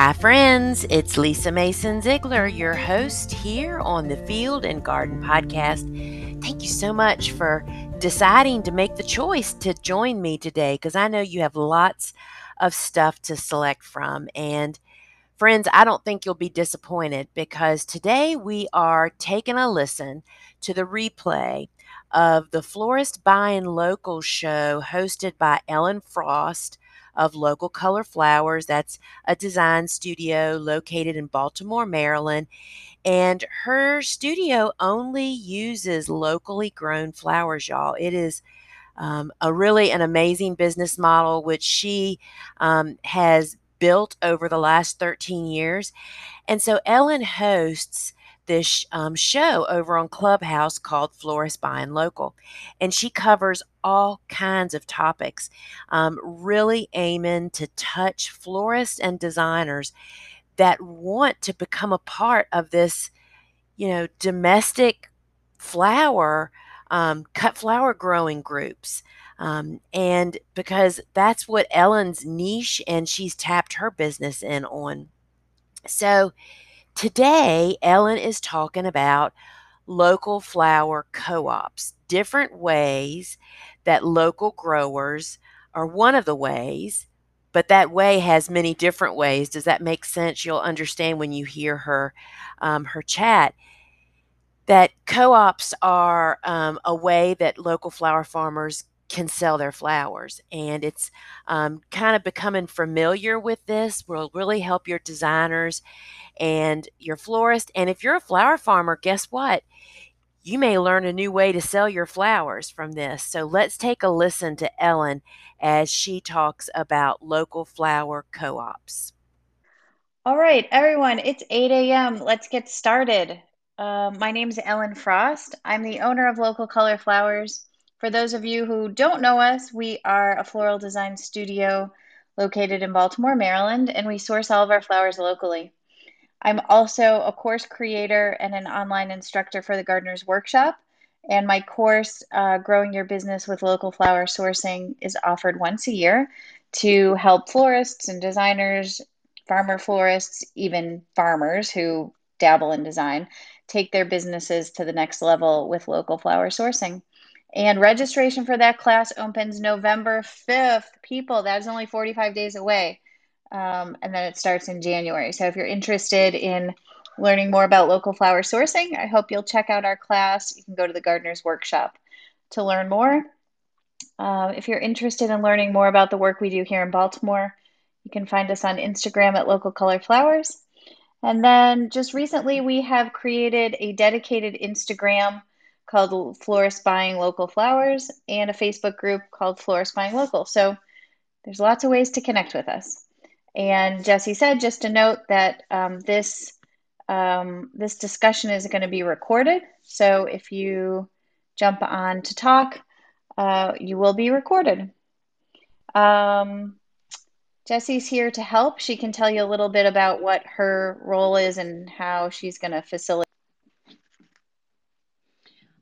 Hi, friends. It's Lisa Mason Ziegler, your host here on the Field and Garden Podcast. Thank you so much for deciding to make the choice to join me today because I know you have lots of stuff to select from. And friends, I don't think you'll be disappointed because today we are taking a listen to the replay of the Florist Buying Local show hosted by Ellen Frost of Local Color Flowers. That's a design studio located in Baltimore, Maryland. And her studio only uses locally grown flowers, y'all. It is um, a really an amazing business model, which she um, has built over the last 13 years. And so Ellen hosts this um, show over on Clubhouse called Florist Buying Local. And she covers all kinds of topics, um, really aiming to touch florists and designers that want to become a part of this, you know, domestic flower, um, cut flower growing groups. Um, and because that's what Ellen's niche and she's tapped her business in on. So, Today, Ellen is talking about local flower co ops, different ways that local growers are one of the ways, but that way has many different ways. Does that make sense? You'll understand when you hear her um, her chat that co-ops are um, a way that local flower farmers can sell their flowers and it's um, kind of becoming familiar with this will really help your designers and your florist. And if you're a flower farmer, guess what? You may learn a new way to sell your flowers from this. So let's take a listen to Ellen as she talks about local flower co ops. All right, everyone, it's 8 a.m. Let's get started. Uh, my name is Ellen Frost. I'm the owner of Local Color Flowers. For those of you who don't know us, we are a floral design studio located in Baltimore, Maryland, and we source all of our flowers locally. I'm also a course creator and an online instructor for the Gardener's Workshop. And my course, uh, Growing Your Business with Local Flower Sourcing, is offered once a year to help florists and designers, farmer florists, even farmers who dabble in design, take their businesses to the next level with local flower sourcing. And registration for that class opens November 5th. People, that is only 45 days away um, and then it starts in January. So if you're interested in learning more about local flower sourcing, I hope you'll check out our class. You can go to the Gardener's Workshop to learn more. Um, if you're interested in learning more about the work we do here in Baltimore, you can find us on Instagram at Local Color Flowers. And then just recently, we have created a dedicated Instagram called Florist Buying Local Flowers and a Facebook group called Florist Buying Local. So there's lots of ways to connect with us. And Jesse said, just to note that um, this um, this discussion is going to be recorded. So if you jump on to talk, uh, you will be recorded. Um, Jesse's here to help. She can tell you a little bit about what her role is and how she's going to facilitate.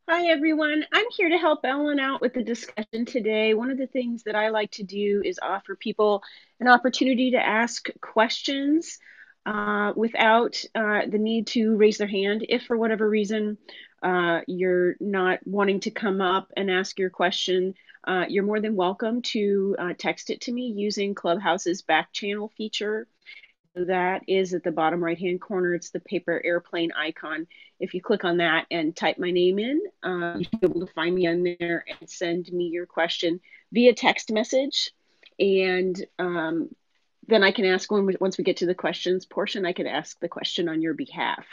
Hi, everyone. I'm here to help Ellen out with the discussion today. One of the things that I like to do is offer people an opportunity to ask questions uh, without uh, the need to raise their hand. If for whatever reason uh, you're not wanting to come up and ask your question, uh, you're more than welcome to uh, text it to me using Clubhouse's back channel feature that is at the bottom right hand corner. It's the paper airplane icon. If you click on that and type my name in, uh, you'll be able to find me on there and send me your question via text message. And um, then I can ask when we, once we get to the questions portion, I can ask the question on your behalf.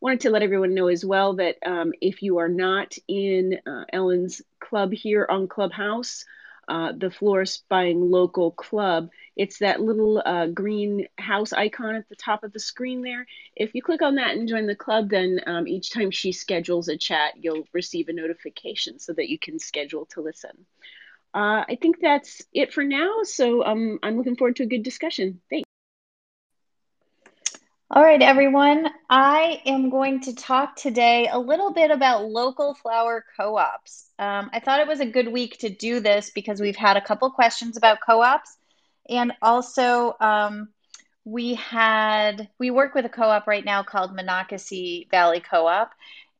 Wanted to let everyone know as well that um, if you are not in uh, Ellen's club here on Clubhouse, uh, the Florist Buying Local Club. It's that little uh, green house icon at the top of the screen there. If you click on that and join the club, then um, each time she schedules a chat, you'll receive a notification so that you can schedule to listen. Uh, I think that's it for now. So um, I'm looking forward to a good discussion. Thanks. All right, everyone. I am going to talk today a little bit about local flower co ops. Um, I thought it was a good week to do this because we've had a couple questions about co ops. And also, um, we had we work with a co-op right now called Monocacy Valley Co-op,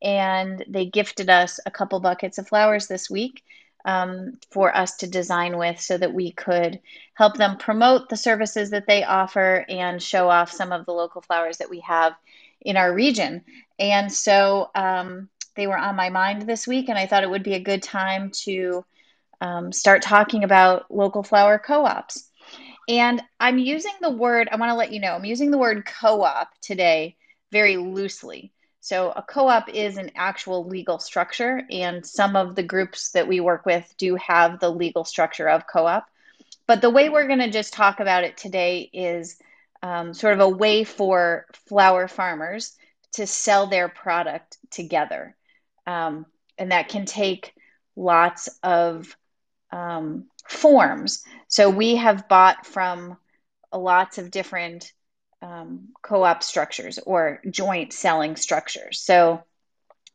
and they gifted us a couple buckets of flowers this week um, for us to design with, so that we could help them promote the services that they offer and show off some of the local flowers that we have in our region. And so um, they were on my mind this week, and I thought it would be a good time to um, start talking about local flower co-ops. And I'm using the word, I want to let you know, I'm using the word co op today very loosely. So, a co op is an actual legal structure, and some of the groups that we work with do have the legal structure of co op. But the way we're going to just talk about it today is um, sort of a way for flower farmers to sell their product together. Um, and that can take lots of um, forms. So we have bought from lots of different um, co op structures or joint selling structures. So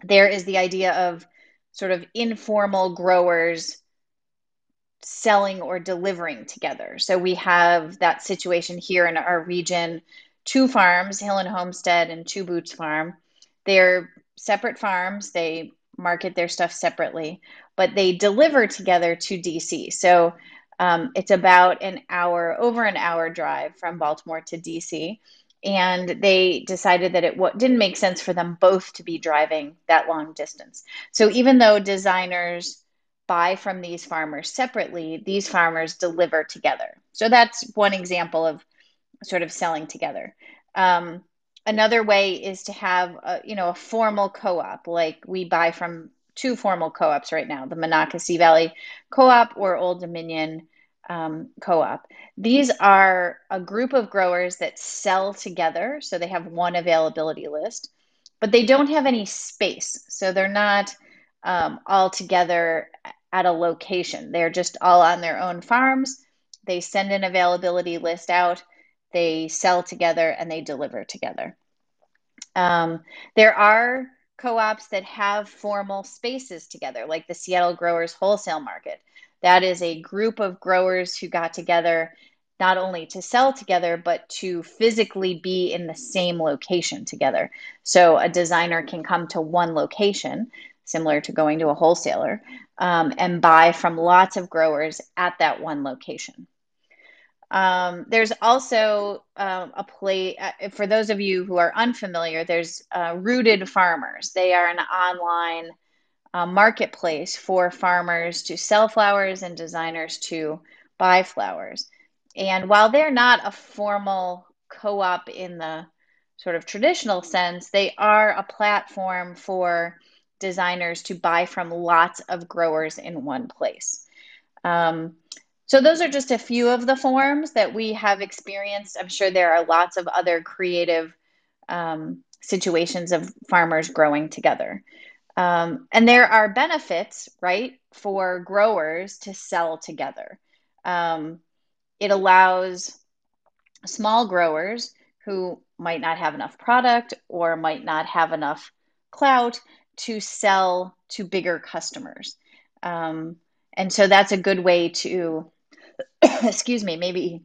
there is the idea of sort of informal growers selling or delivering together. So we have that situation here in our region two farms, Hill and Homestead and Two Boots Farm. They're separate farms, they market their stuff separately, but they deliver together to DC. So um, it's about an hour, over an hour drive from Baltimore to DC. And they decided that it w- didn't make sense for them both to be driving that long distance. So even though designers buy from these farmers separately, these farmers deliver together. So that's one example of sort of selling together. Um, another way is to have a, you know a formal co-op like we buy from two formal co-ops right now the monocacy valley co-op or old dominion um, co-op. These are a group of growers that sell together so they have one availability list but they don't have any space so they're not um, all together at a location. They're just all on their own farms. They send an availability list out they sell together and they deliver together. Um, there are co ops that have formal spaces together, like the Seattle Growers Wholesale Market. That is a group of growers who got together not only to sell together, but to physically be in the same location together. So a designer can come to one location, similar to going to a wholesaler, um, and buy from lots of growers at that one location. Um, there's also um, a play uh, for those of you who are unfamiliar. There's uh, Rooted Farmers. They are an online uh, marketplace for farmers to sell flowers and designers to buy flowers. And while they're not a formal co-op in the sort of traditional sense, they are a platform for designers to buy from lots of growers in one place. Um, so those are just a few of the forms that we have experienced. I'm sure there are lots of other creative um, situations of farmers growing together. Um, and there are benefits, right, for growers to sell together. Um, it allows small growers who might not have enough product or might not have enough clout to sell to bigger customers. Um, and so that's a good way to excuse me, maybe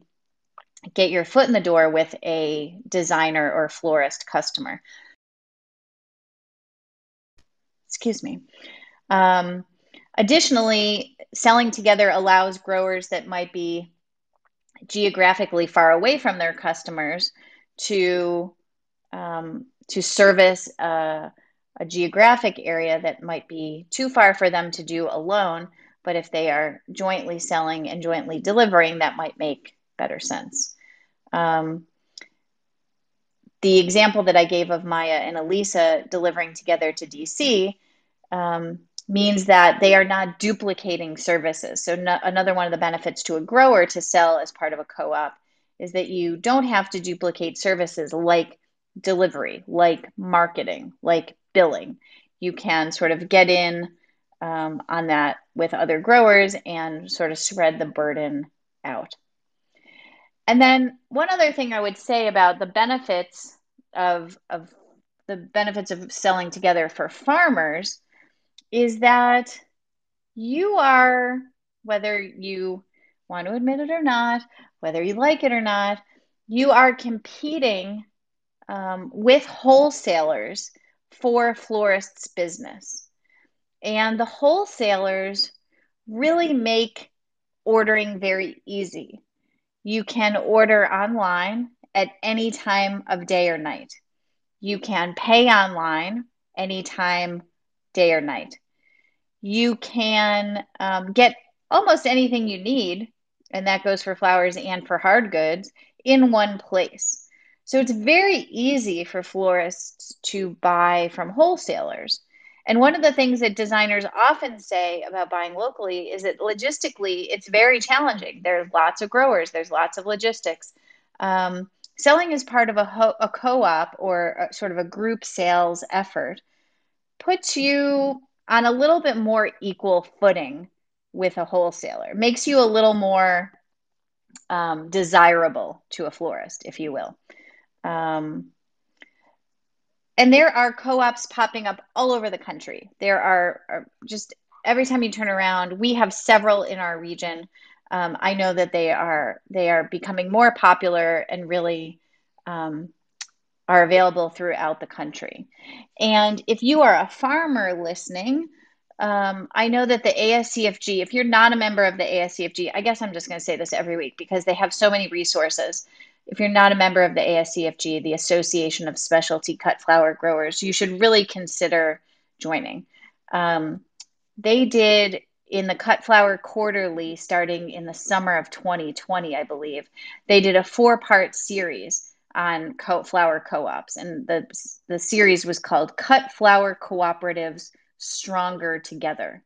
get your foot in the door with a designer or florist customer. Excuse me. Um, additionally, selling together allows growers that might be geographically far away from their customers to um, to service a, a geographic area that might be too far for them to do alone but if they are jointly selling and jointly delivering, that might make better sense. Um, the example that I gave of Maya and Elisa delivering together to DC um, means that they are not duplicating services. So, no, another one of the benefits to a grower to sell as part of a co op is that you don't have to duplicate services like delivery, like marketing, like billing. You can sort of get in um, on that with other growers and sort of spread the burden out. And then one other thing I would say about the benefits of, of the benefits of selling together for farmers is that you are, whether you want to admit it or not, whether you like it or not, you are competing um, with wholesalers for florists' business. And the wholesalers really make ordering very easy. You can order online at any time of day or night. You can pay online anytime, day or night. You can um, get almost anything you need, and that goes for flowers and for hard goods, in one place. So it's very easy for florists to buy from wholesalers. And one of the things that designers often say about buying locally is that logistically, it's very challenging. There's lots of growers, there's lots of logistics. Um, selling as part of a, ho- a co op or a, sort of a group sales effort puts you on a little bit more equal footing with a wholesaler, makes you a little more um, desirable to a florist, if you will. Um, and there are co-ops popping up all over the country. There are, are, just every time you turn around we have several in our region. Um, i know that they are they are becoming more popular and really um, are available throughout the country. And if you are a farmer listening um, I know that the ASCFG, if you're not a member of the ASCFG, I guess I'm just going to say this every week because they have so many resources if you're not a member of the ASCFG, the Association of Specialty Cut Flower Growers, you should really consider joining. Um, they did in the Cut Flower Quarterly starting in the summer of 2020, I believe. They did a four part series on co- flower co ops, and the, the series was called Cut Flower Cooperatives Stronger Together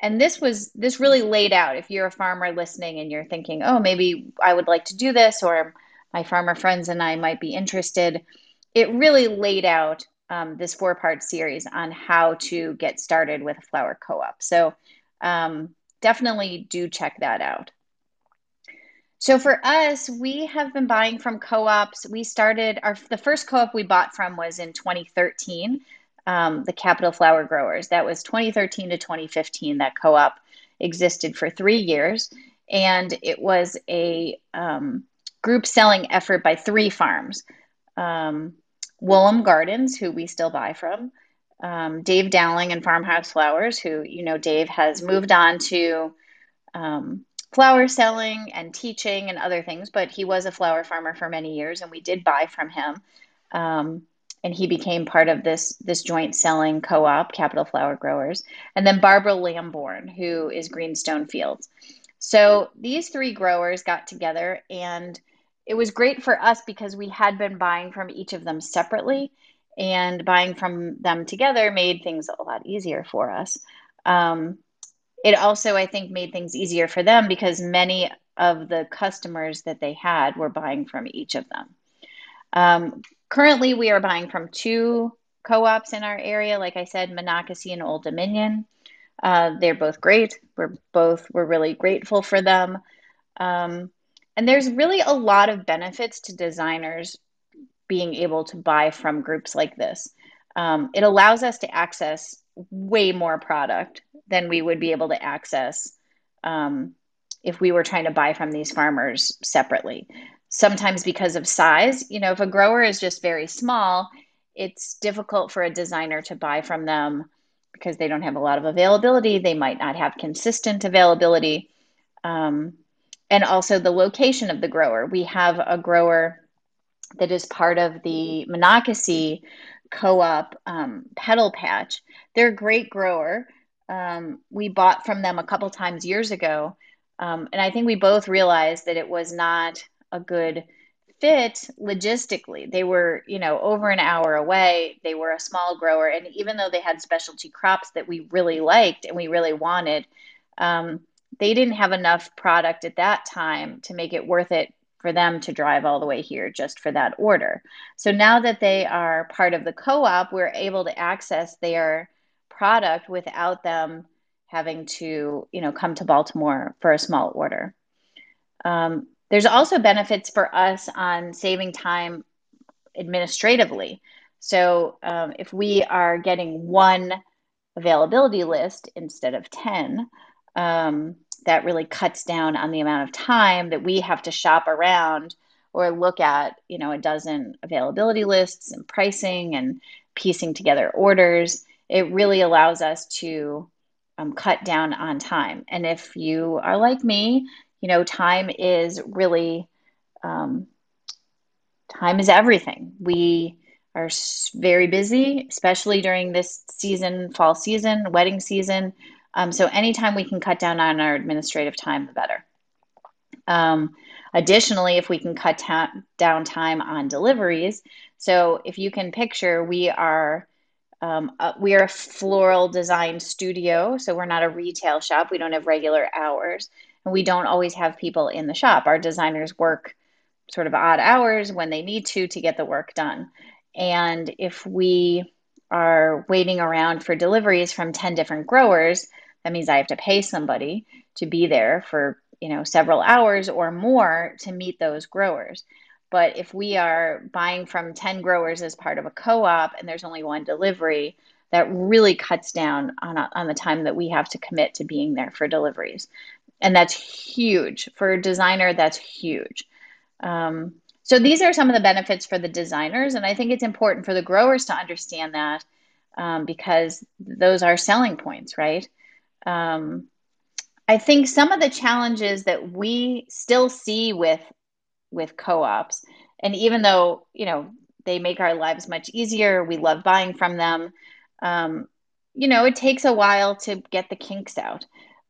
and this was this really laid out if you're a farmer listening and you're thinking oh maybe i would like to do this or my farmer friends and I might be interested. It really laid out um, this four part series on how to get started with a flower co op. So um, definitely do check that out. So for us, we have been buying from co-ops. We started our the first co-op we bought from was in 2013, um, the Capital Flower Growers. That was 2013 to 2015. That co-op existed for three years, and it was a um, group selling effort by three farms um, Wollam Gardens, who we still buy from, um, Dave Dowling and Farmhouse Flowers, who, you know, Dave has moved on to um, flower selling and teaching and other things, but he was a flower farmer for many years and we did buy from him. Um, and he became part of this this joint selling co-op, Capital Flower Growers, and then Barbara Lamborn, who is Greenstone Fields. So these three growers got together and it was great for us because we had been buying from each of them separately and buying from them together made things a lot easier for us. Um, it also i think made things easier for them because many of the customers that they had were buying from each of them. Um, currently we are buying from two co-ops in our area. Like i said monocacy and old dominion. Uh, they're both great. We're both we're really grateful for them. Um, and there's really a lot of benefits to designers being able to buy from groups like this. Um, it allows us to access way more product than we would be able to access um, if we were trying to buy from these farmers separately. Sometimes because of size, you know, if a grower is just very small, it's difficult for a designer to buy from them because they don't have a lot of availability. They might not have consistent availability. Um, and also the location of the grower. We have a grower that is part of the Monocacy co-op um, petal patch. They're a great grower. Um, we bought from them a couple times years ago, um, and I think we both realized that it was not a good fit logistically. They were, you know, over an hour away. They were a small grower, and even though they had specialty crops that we really liked and we really wanted, um, they didn't have enough product at that time to make it worth it for them to drive all the way here just for that order. So now that they are part of the co op, we're able to access their product without them having to, you know, come to Baltimore for a small order. Um, there's also benefits for us on saving time administratively. So um, if we are getting one availability list instead of 10, um, that really cuts down on the amount of time that we have to shop around or look at, you know, a dozen availability lists and pricing and piecing together orders. It really allows us to um, cut down on time. And if you are like me, you know, time is really, um, time is everything. We are very busy, especially during this season, fall season, wedding season. Um, so anytime we can cut down on our administrative time, the better. Um, additionally, if we can cut ta- down time on deliveries, so if you can picture, we are um, uh, we are a floral design studio, so we're not a retail shop. We don't have regular hours, and we don't always have people in the shop. Our designers work sort of odd hours when they need to to get the work done. And if we are waiting around for deliveries from 10 different growers, that means I have to pay somebody to be there for, you know, several hours or more to meet those growers. But if we are buying from 10 growers as part of a co op and there's only one delivery, that really cuts down on, on the time that we have to commit to being there for deliveries. And that's huge. For a designer, that's huge. Um, so these are some of the benefits for the designers. And I think it's important for the growers to understand that um, because those are selling points, right? Um, I think some of the challenges that we still see with with co-ops, and even though you know they make our lives much easier, we love buying from them. Um, you know, it takes a while to get the kinks out.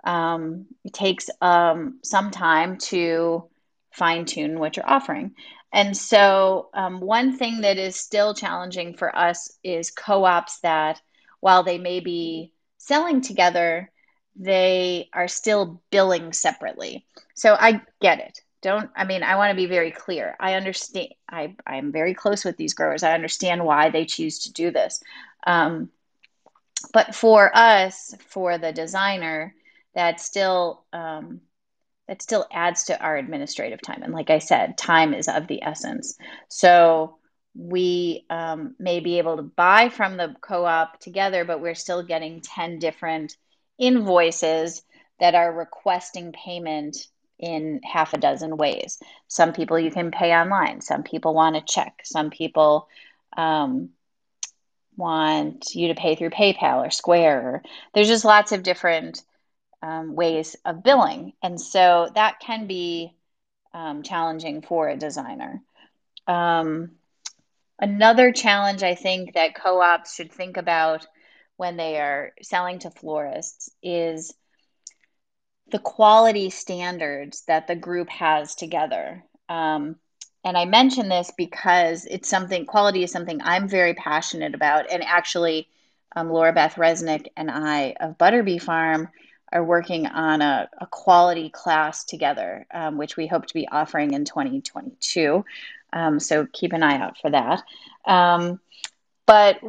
Um, it takes um, some time to fine tune what you're offering. And so, um, one thing that is still challenging for us is co ops that, while they may be selling together, they are still billing separately. So I get it. Don't, I mean, I want to be very clear. I understand, I, I'm very close with these growers. I understand why they choose to do this. Um, but for us, for the designer, that still, um, that still adds to our administrative time. And like I said, time is of the essence. So we um, may be able to buy from the co op together, but we're still getting 10 different invoices that are requesting payment in half a dozen ways. Some people you can pay online, some people want a check, some people um, want you to pay through PayPal or Square. There's just lots of different um, ways of billing. And so that can be um, challenging for a designer. Um, another challenge I think that co ops should think about when they are selling to florists is the quality standards that the group has together. Um, and I mention this because it's something, quality is something I'm very passionate about. And actually, um, Laura Beth Resnick and I of Butterbee Farm are working on a, a quality class together, um, which we hope to be offering in 2022. Um, so keep an eye out for that. Um, but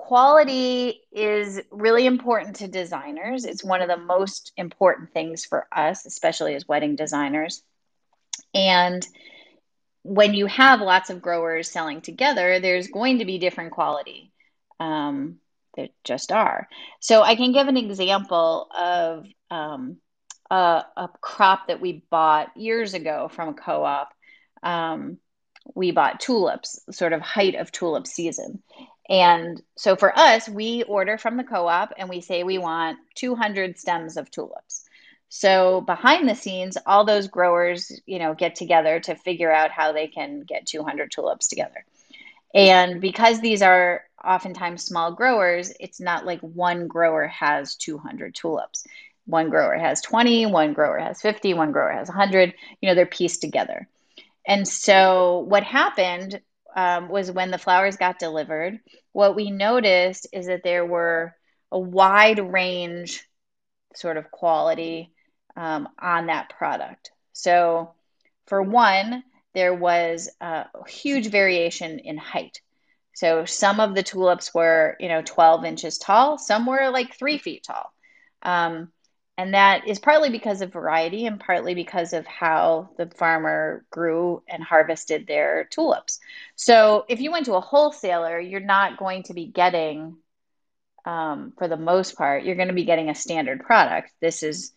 quality is really important to designers. It's one of the most important things for us, especially as wedding designers. And when you have lots of growers selling together, there's going to be different quality. Um, there just are. So I can give an example of um, a, a, crop that we bought years ago from a co-op. Um, we bought tulips, sort of height of tulip season. And so for us, we order from the co-op and we say we want 200 stems of tulips. So behind the scenes, all those growers, you know, get together to figure out how they can get 200 tulips together. And because these are oftentimes small growers, it's not like one grower has 200 tulips. One grower has 20, one grower has 50, one grower has 100. You know, they're pieced together. And so what happened um, was when the flowers got delivered, what we noticed is that there were a wide range sort of quality um, on that product. So, for one, there was a huge variation in height. So some of the tulips were, you know, 12 inches tall. Some were like three feet tall. Um, and that is partly because of variety and partly because of how the farmer grew and harvested their tulips. So if you went to a wholesaler, you're not going to be getting, um, for the most part, you're going to be getting a standard product. This is,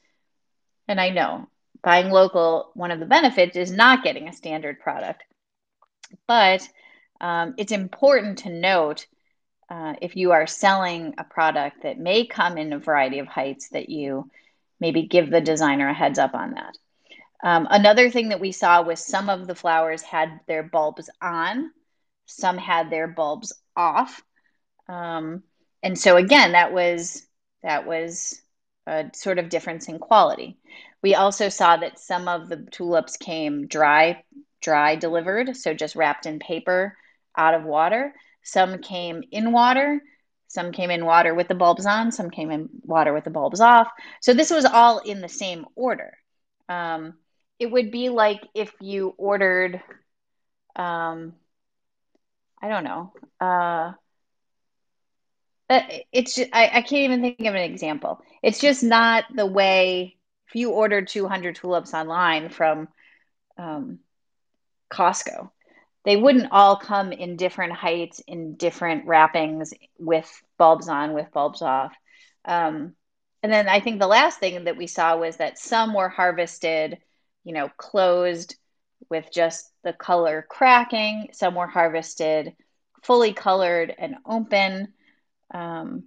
and I know buying local, one of the benefits is not getting a standard product. But um, it's important to note uh, if you are selling a product that may come in a variety of heights that you maybe give the designer a heads up on that. Um, another thing that we saw was some of the flowers had their bulbs on, some had their bulbs off. Um, and so again, that was that was a sort of difference in quality. We also saw that some of the tulips came dry, dry delivered, so just wrapped in paper out of water. Some came in water, some came in water with the bulbs on, some came in water with the bulbs off. So this was all in the same order. Um, it would be like if you ordered, um, I don't know, uh, uh it's just, I, I can't even think of an example. It's just not the way if you ordered 200 tulips online from um, Costco they wouldn't all come in different heights in different wrappings with bulbs on with bulbs off. Um, and then i think the last thing that we saw was that some were harvested you know closed with just the color cracking. Some were harvested fully colored and open. Um,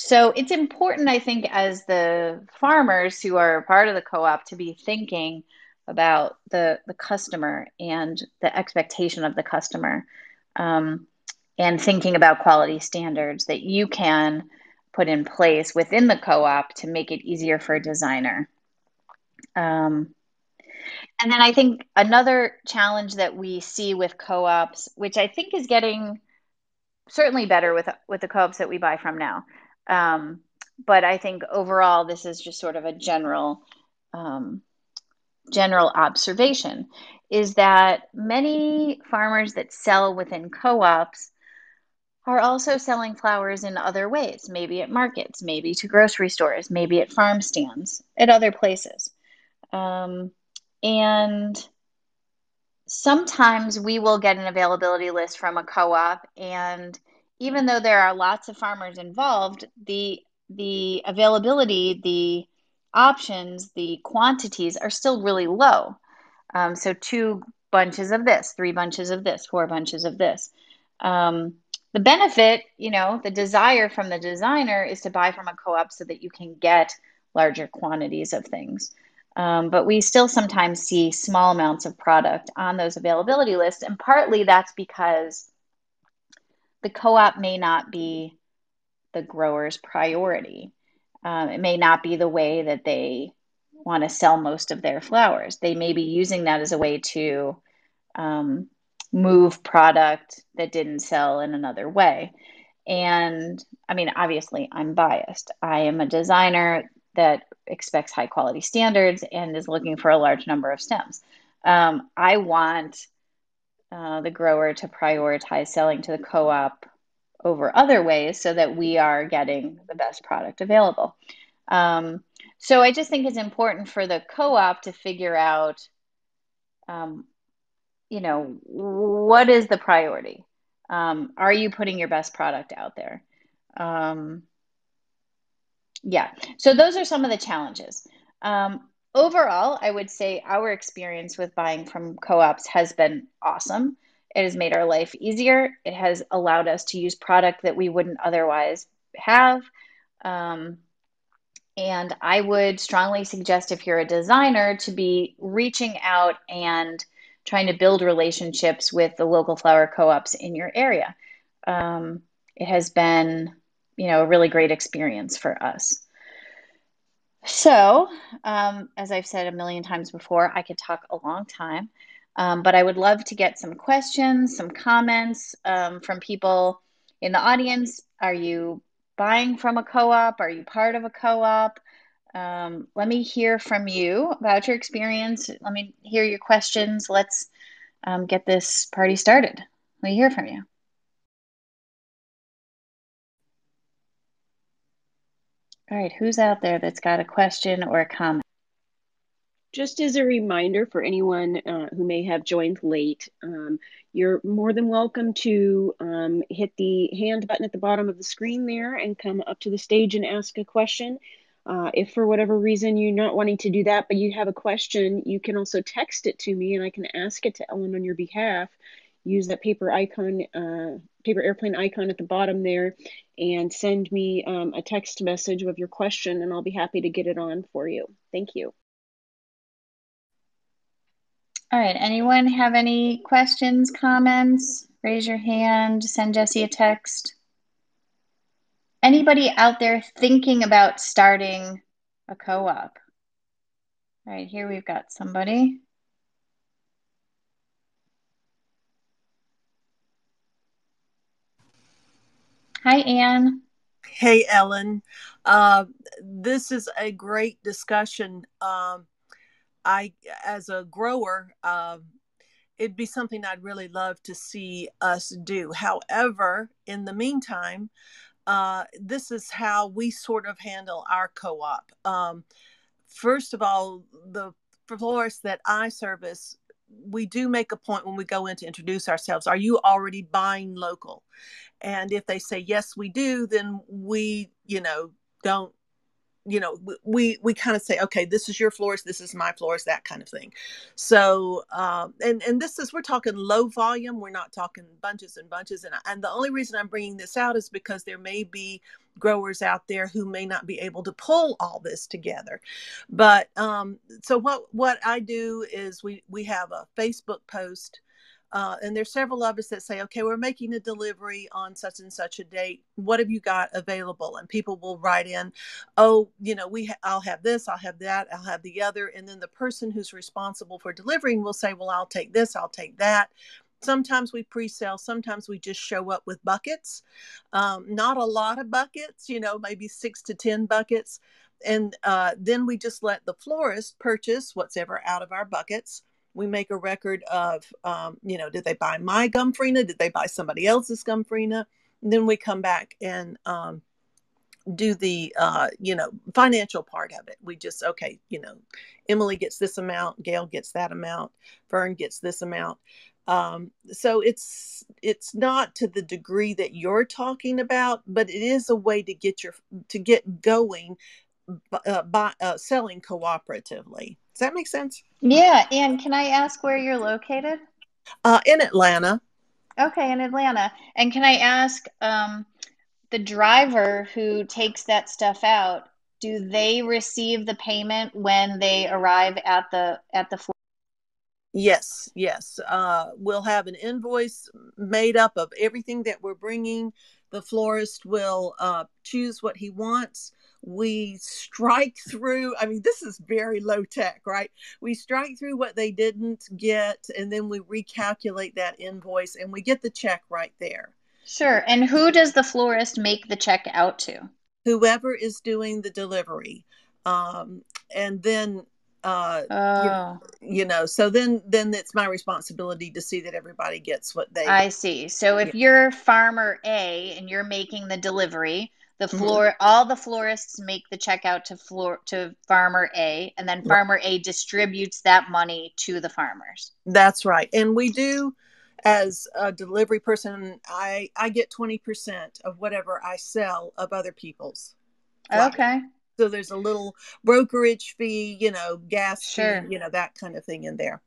so it's important i think as the farmers who are part of the co-op to be thinking about the the customer and the expectation of the customer um, and thinking about quality standards that you can put in place within the co-op to make it easier for a designer. Um, and then i think another challenge that we see with co-ops which i think is getting certainly better with with the co-ops that we buy from now um, but i think overall this is just sort of a general um, general observation is that many farmers that sell within co ops are also selling flowers in other ways, maybe at markets, maybe to grocery stores, maybe at farm stands, at other places. Um, and sometimes we will get an availability list from a co op, and even though there are lots of farmers involved, the the availability, the options, the quantities are still really low. Um, so two bunches of this, three bunches of this, four bunches of this. Um, the benefit, you know, the desire from the designer is to buy from a co-op so that you can get larger quantities of things. Um, but we still sometimes see small amounts of product on those availability lists, and partly that's because the co-op may not be the grower's priority. Um, it may not be the way that they want to sell most of their flowers. They may be using that as a way to um, move product that didn't sell in another way. And I mean, obviously, I'm biased. I am a designer that expects high quality standards and is looking for a large number of stems. Um, I want uh, the grower to prioritize selling to the co op over other ways so that we are getting the best product available. Um, so I just think it's important for the co-op to figure out, um, you know, what is the priority? Um, are you putting your best product out there? Um, yeah. So those are some of the challenges. Um, overall, I would say our experience with buying from co-ops has been awesome. It has made our life easier. It has allowed us to use product that we wouldn't otherwise have. Um, and I would strongly suggest if you're a designer to be reaching out and trying to build relationships with the local flower co ops in your area. Um, it has been, you know, a really great experience for us. So, um, as I've said a million times before, I could talk a long time. Um, but I would love to get some questions, some comments um, from people in the audience. Are you buying from a co op? Are you part of a co op? Um, let me hear from you about your experience. Let me hear your questions. Let's um, get this party started. Let me hear from you. All right, who's out there that's got a question or a comment? Just as a reminder for anyone uh, who may have joined late, um, you're more than welcome to um, hit the hand button at the bottom of the screen there and come up to the stage and ask a question. Uh, if for whatever reason you're not wanting to do that, but you have a question, you can also text it to me and I can ask it to Ellen on your behalf. Use that paper icon, uh, paper airplane icon at the bottom there, and send me um, a text message with your question, and I'll be happy to get it on for you. Thank you. All right. Anyone have any questions, comments? Raise your hand, send Jesse a text. Anybody out there thinking about starting a co op? All right, here we've got somebody. Hi, Anne. Hey, Ellen. Uh, this is a great discussion. Um, I, as a grower, um, it'd be something I'd really love to see us do. However, in the meantime, uh, this is how we sort of handle our co op. Um, first of all, the florists that I service, we do make a point when we go in to introduce ourselves. Are you already buying local? And if they say, yes, we do, then we, you know, don't you know we we kind of say okay this is your florist this is my florist that kind of thing. So um, and and this is we're talking low volume we're not talking bunches and bunches and and the only reason i'm bringing this out is because there may be growers out there who may not be able to pull all this together. But um, so what what i do is we we have a facebook post uh, and there's several of us that say, okay, we're making a delivery on such and such a date. What have you got available? And people will write in, oh, you know, we ha- I'll have this, I'll have that, I'll have the other. And then the person who's responsible for delivering will say, well, I'll take this, I'll take that. Sometimes we pre-sell, sometimes we just show up with buckets. Um, not a lot of buckets, you know, maybe six to 10 buckets. And uh, then we just let the florist purchase whatever out of our buckets we make a record of um, you know did they buy my Gomphrena? did they buy somebody else's Gomphrena? and then we come back and um, do the uh, you know financial part of it we just okay you know emily gets this amount gail gets that amount fern gets this amount um, so it's it's not to the degree that you're talking about but it is a way to get your to get going uh, by uh, selling cooperatively does that make sense? Yeah. And can I ask where you're located? Uh, in Atlanta. Okay, in Atlanta. And can I ask um, the driver who takes that stuff out? Do they receive the payment when they arrive at the at the floor? Yes, yes. Uh, we'll have an invoice made up of everything that we're bringing. The florist will uh, choose what he wants we strike through i mean this is very low tech right? We strike through what they didn't get and then we recalculate that invoice and we get the check right there. Sure and who does the florist make the check out to? Whoever is doing the delivery um, and then uh oh. you, you, know so then then it's my responsibility to see that everybody gets what they i see. So if you're farmer a and you're making the delivery the mm-hmm. floor, mm-hmm. all the florists make the check out to floor to farmer A, and then farmer A distributes that money to the farmers. That's right, and we do. As a delivery person, I I get twenty percent of whatever I sell of other people's. Okay. So there's a little brokerage fee, you know, gas sure. fee, you know, that kind of thing in there.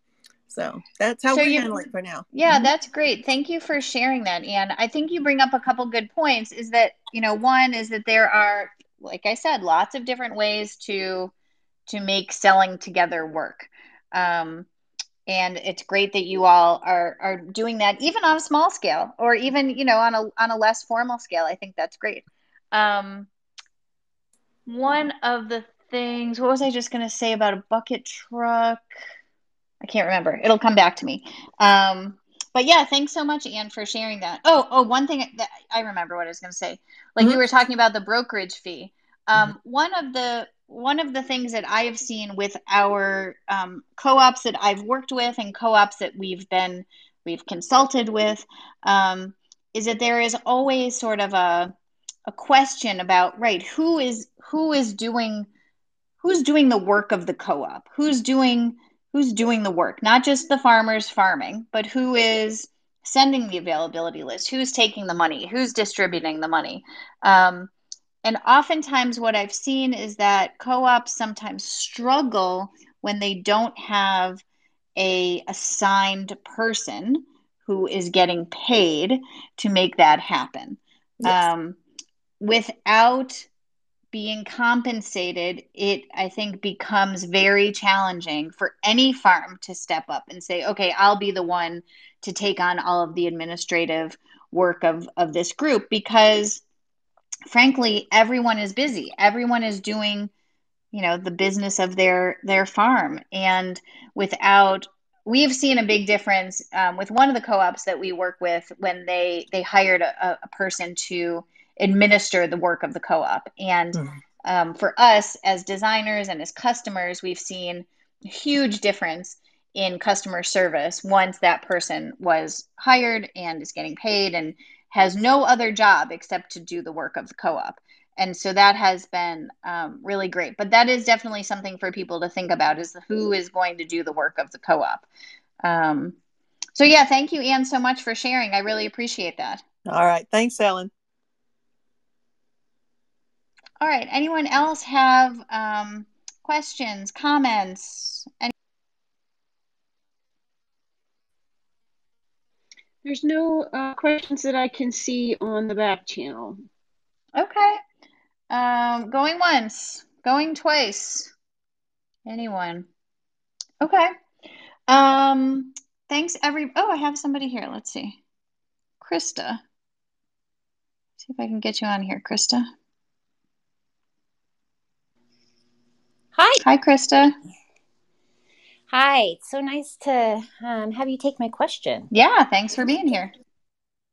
So that's how so we handle it for now. Yeah, mm-hmm. that's great. Thank you for sharing that, Anne. I think you bring up a couple good points. Is that you know one is that there are, like I said, lots of different ways to to make selling together work. Um, and it's great that you all are are doing that even on a small scale or even you know on a on a less formal scale i think that's great um, one of the things what was i just going to say about a bucket truck I can't remember. It'll come back to me. Um, but yeah, thanks so much, Anne, for sharing that. Oh, oh, one thing that I remember what I was going to say. Like mm-hmm. we were talking about the brokerage fee. Um, mm-hmm. One of the one of the things that I have seen with our um, co-ops that I've worked with and co-ops that we've been we've consulted with um, is that there is always sort of a a question about right who is who is doing who's doing the work of the co-op who's doing who's doing the work, not just the farmers farming, but who is sending the availability list, who's taking the money, who's distributing the money. Um, and oftentimes, what I've seen is that co ops sometimes struggle when they don't have a assigned person who is getting paid to make that happen. Yes. Um, without being compensated, it I think becomes very challenging for any farm to step up and say, okay, I'll be the one to take on all of the administrative work of, of this group because frankly, everyone is busy. Everyone is doing, you know, the business of their their farm, and without we've seen a big difference um, with one of the co-ops that we work with when they they hired a, a person to administer the work of the co-op. And mm-hmm. um, for us as designers and as customers we've seen a huge difference in customer service once that person was hired and is getting paid and has no other job except to do the work of the co-op. And so that has been um, really great. But that is definitely something for people to think about is who is going to do the work of the co-op. Um, so yeah thank you anne so much for sharing. I really appreciate that. All right. Thanks ellen all right anyone else have um, questions comments any- There's no uh, questions that I can see on the back channel. Okay. Um, going once, going twice. Anyone? Okay. Um, thanks every. Oh, I have somebody here. Let's see. Krista. See if I can get you on here, Krista. Hi. Hi, Krista. Hi, it's so nice to um, have you take my question. Yeah, thanks for being here.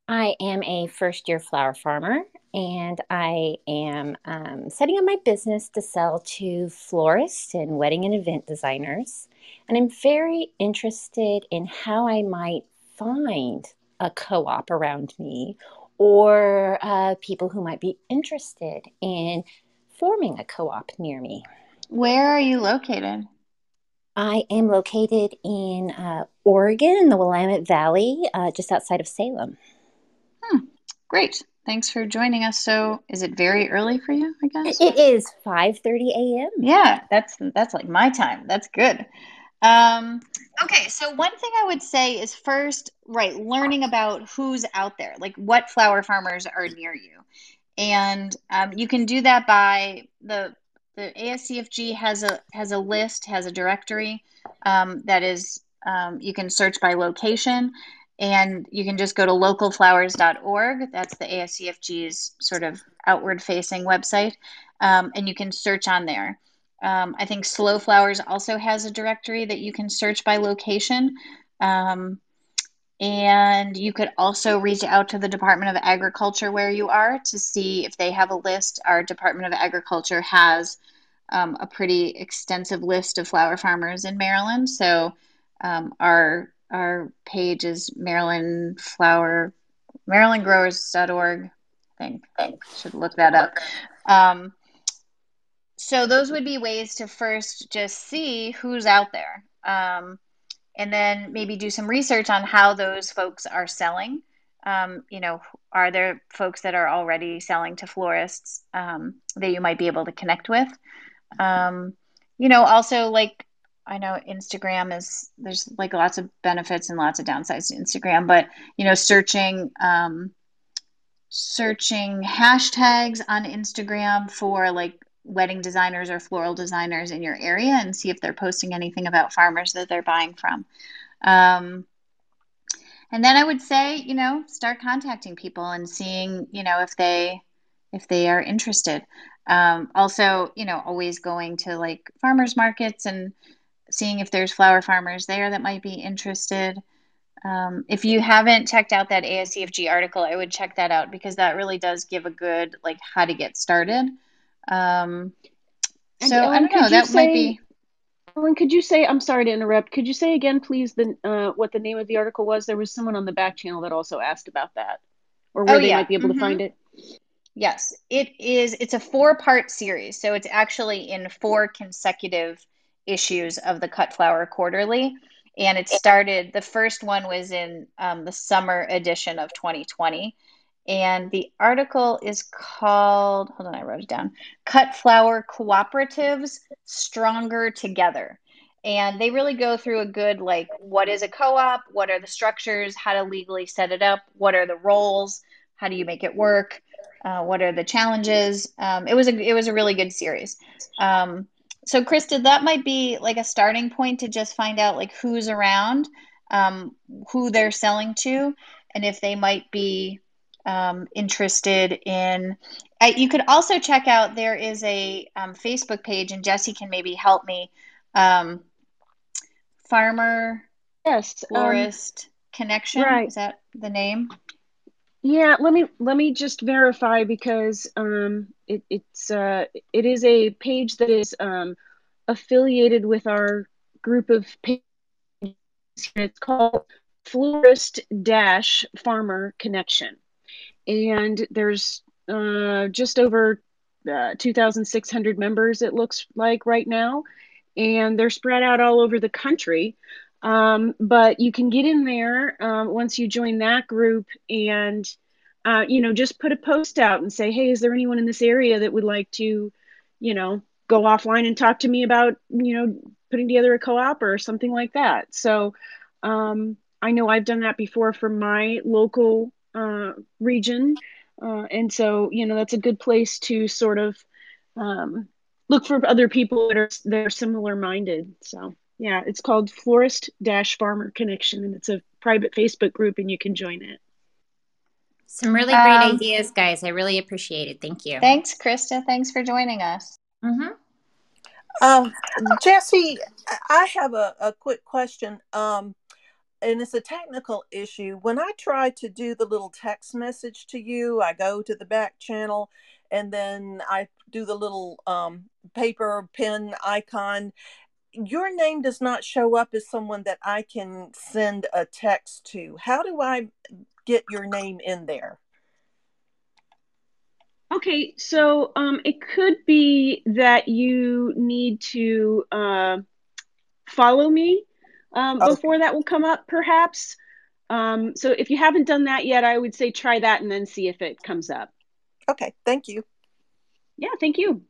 I am a first year flower farmer and I am um, setting up my business to sell to florists and wedding and event designers. And I'm very interested in how I might find a co op around me or uh, people who might be interested in forming a co op near me. Where are you located? I am located in uh, Oregon, in the Willamette Valley, uh, just outside of Salem. Hmm. Great. Thanks for joining us. So, is it very early for you? I guess it is five thirty a.m. Yeah, that's that's like my time. That's good. Um, okay, so one thing I would say is first, right, learning about who's out there, like what flower farmers are near you, and um, you can do that by the the ASCFG has a has a list, has a directory um, that is um, you can search by location, and you can just go to localflowers.org. That's the ASCFG's sort of outward facing website, um, and you can search on there. Um, I think Slow Flowers also has a directory that you can search by location. Um, and you could also reach out to the Department of Agriculture where you are to see if they have a list. Our Department of Agriculture has um, a pretty extensive list of flower farmers in Maryland. So um, our our page is Maryland Flower MarylandGrowers.org. I think I should look that up. Um, so those would be ways to first just see who's out there. Um, and then maybe do some research on how those folks are selling. Um, you know, are there folks that are already selling to florists um, that you might be able to connect with? Um, you know, also like I know Instagram is there's like lots of benefits and lots of downsides to Instagram, but you know, searching um, searching hashtags on Instagram for like wedding designers or floral designers in your area and see if they're posting anything about farmers that they're buying from. Um, and then I would say, you know, start contacting people and seeing, you know, if they if they are interested. Um, also, you know, always going to like farmers markets and seeing if there's flower farmers there that might be interested. Um, if you haven't checked out that ASCFG article, I would check that out because that really does give a good like how to get started. Um, so Ellen, I don't know. That say, might be. Ellen, could you say? I'm sorry to interrupt. Could you say again, please, the uh, what the name of the article was? There was someone on the back channel that also asked about that, or where oh, they yeah. might be able mm-hmm. to find it. Yes, it is. It's a four part series, so it's actually in four consecutive issues of the Cut Flower Quarterly. And it started, the first one was in um, the summer edition of 2020 And the article is called, hold on, I wrote it down Cut Flower Cooperatives Stronger Together. And they really go through a good, like, what is a co op? What are the structures? How to legally set it up? What are the roles? How do you make it work? Uh, what are the challenges? Um, it was a it was a really good series. Um, so, Krista, that might be like a starting point to just find out like who's around, um, who they're selling to, and if they might be um, interested in. I, you could also check out there is a um, Facebook page, and Jesse can maybe help me. Um, farmer, yes, um, florist connection. right. Is that the name? Yeah, let me let me just verify because um, it, it's uh, it is a page that is um, affiliated with our group of pages. It's called Florist Dash Farmer Connection, and there's uh, just over uh, 2,600 members. It looks like right now, and they're spread out all over the country. Um, but you can get in there um, once you join that group and, uh, you know, just put a post out and say, hey, is there anyone in this area that would like to, you know, go offline and talk to me about, you know, putting together a co op or something like that. So um, I know I've done that before for my local uh, region. Uh, and so, you know, that's a good place to sort of um, look for other people that are, that are similar minded. So. Yeah, it's called Florist Dash Farmer Connection, and it's a private Facebook group, and you can join it. Some really great um, ideas, guys. I really appreciate it. Thank you. Thanks, Krista. Thanks for joining us. Mm-hmm. Um, Jesse, I have a, a quick question. Um, and it's a technical issue. When I try to do the little text message to you, I go to the back channel and then I do the little um, paper pen icon your name does not show up as someone that I can send a text to. How do I get your name in there? Okay, so um, it could be that you need to uh, follow me um, okay. before that will come up, perhaps. Um, so if you haven't done that yet, I would say try that and then see if it comes up. Okay, thank you. Yeah, thank you.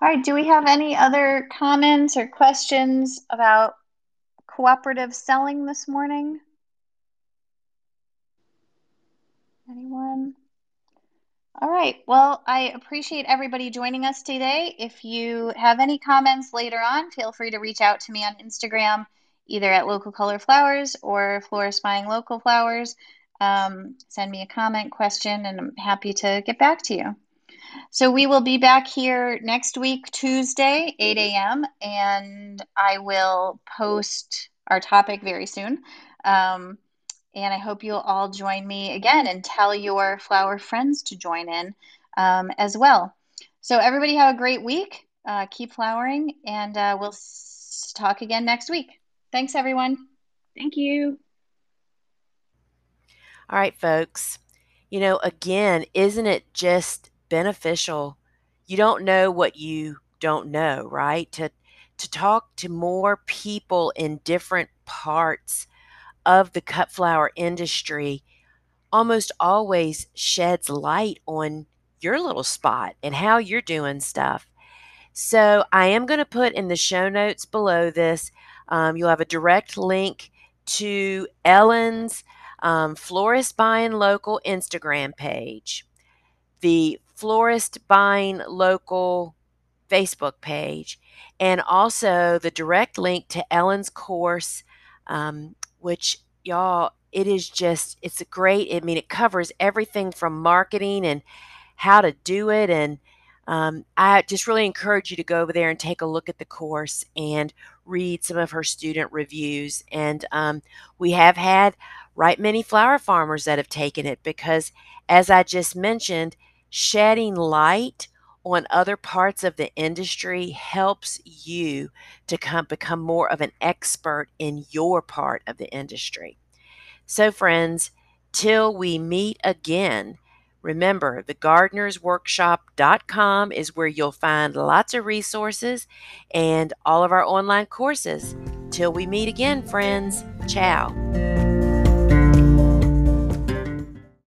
All right, do we have any other comments or questions about cooperative selling this morning? Anyone? All right. Well, I appreciate everybody joining us today. If you have any comments later on, feel free to reach out to me on Instagram, either at Local Color Flowers or Florist Buying Local Flowers. Um, send me a comment, question, and I'm happy to get back to you. So we will be back here next week, Tuesday, 8 a.m., and I will post our topic very soon. Um, and I hope you'll all join me again and tell your flower friends to join in um, as well. So, everybody, have a great week. Uh, keep flowering, and uh, we'll s- talk again next week. Thanks, everyone. Thank you. All right, folks. You know, again, isn't it just beneficial. You don't know what you don't know, right? To to talk to more people in different parts of the cut flower industry almost always sheds light on your little spot and how you're doing stuff. So I am going to put in the show notes below this. Um, you'll have a direct link to Ellen's um, Florist Buying Local Instagram page, the florist buying local Facebook page, and also the direct link to Ellen's course, um, which y'all, it is just, it's great, I mean, it covers everything from marketing and how to do it. And um, I just really encourage you to go over there and take a look at the course and read some of her student reviews. And um, we have had right many flower farmers that have taken it because, as I just mentioned, shedding light on other parts of the industry helps you to come, become more of an expert in your part of the industry. So, friends, till we meet again, remember the gardenersworkshop.com is where you'll find lots of resources and all of our online courses. Till we meet again, friends, ciao.